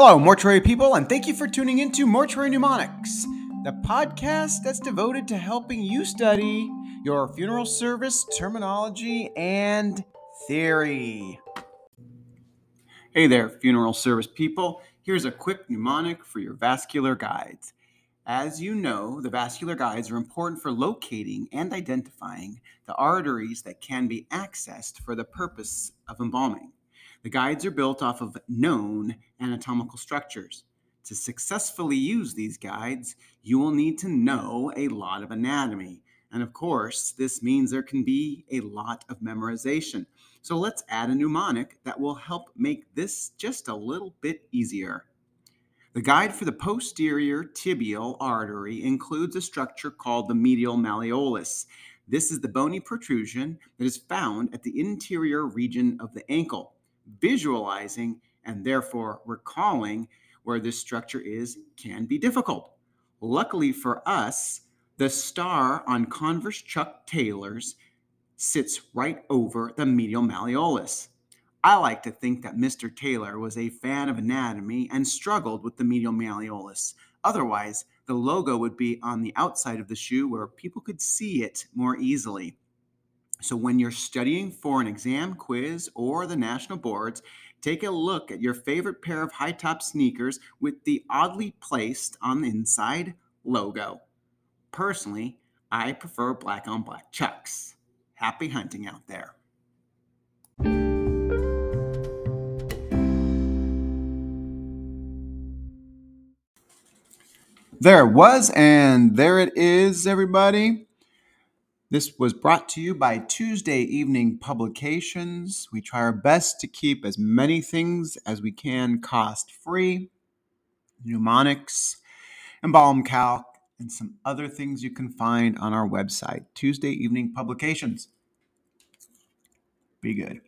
Hello, mortuary people, and thank you for tuning into Mortuary Mnemonics, the podcast that's devoted to helping you study your funeral service terminology and theory. Hey there, funeral service people. Here's a quick mnemonic for your vascular guides. As you know, the vascular guides are important for locating and identifying the arteries that can be accessed for the purpose of embalming. The guides are built off of known anatomical structures. To successfully use these guides, you will need to know a lot of anatomy. And of course, this means there can be a lot of memorization. So let's add a mnemonic that will help make this just a little bit easier. The guide for the posterior tibial artery includes a structure called the medial malleolus. This is the bony protrusion that is found at the interior region of the ankle visualizing and therefore recalling where this structure is can be difficult. Luckily for us, the star on Converse Chuck Taylor's sits right over the medial malleolus. I like to think that Mr. Taylor was a fan of anatomy and struggled with the medial malleolus. Otherwise, the logo would be on the outside of the shoe where people could see it more easily. So, when you're studying for an exam, quiz, or the national boards, take a look at your favorite pair of high top sneakers with the oddly placed on the inside logo. Personally, I prefer black on black chucks. Happy hunting out there. There it was, and there it is, everybody. This was brought to you by Tuesday Evening Publications. We try our best to keep as many things as we can cost free mnemonics, embalm calc, and some other things you can find on our website, Tuesday Evening Publications. Be good.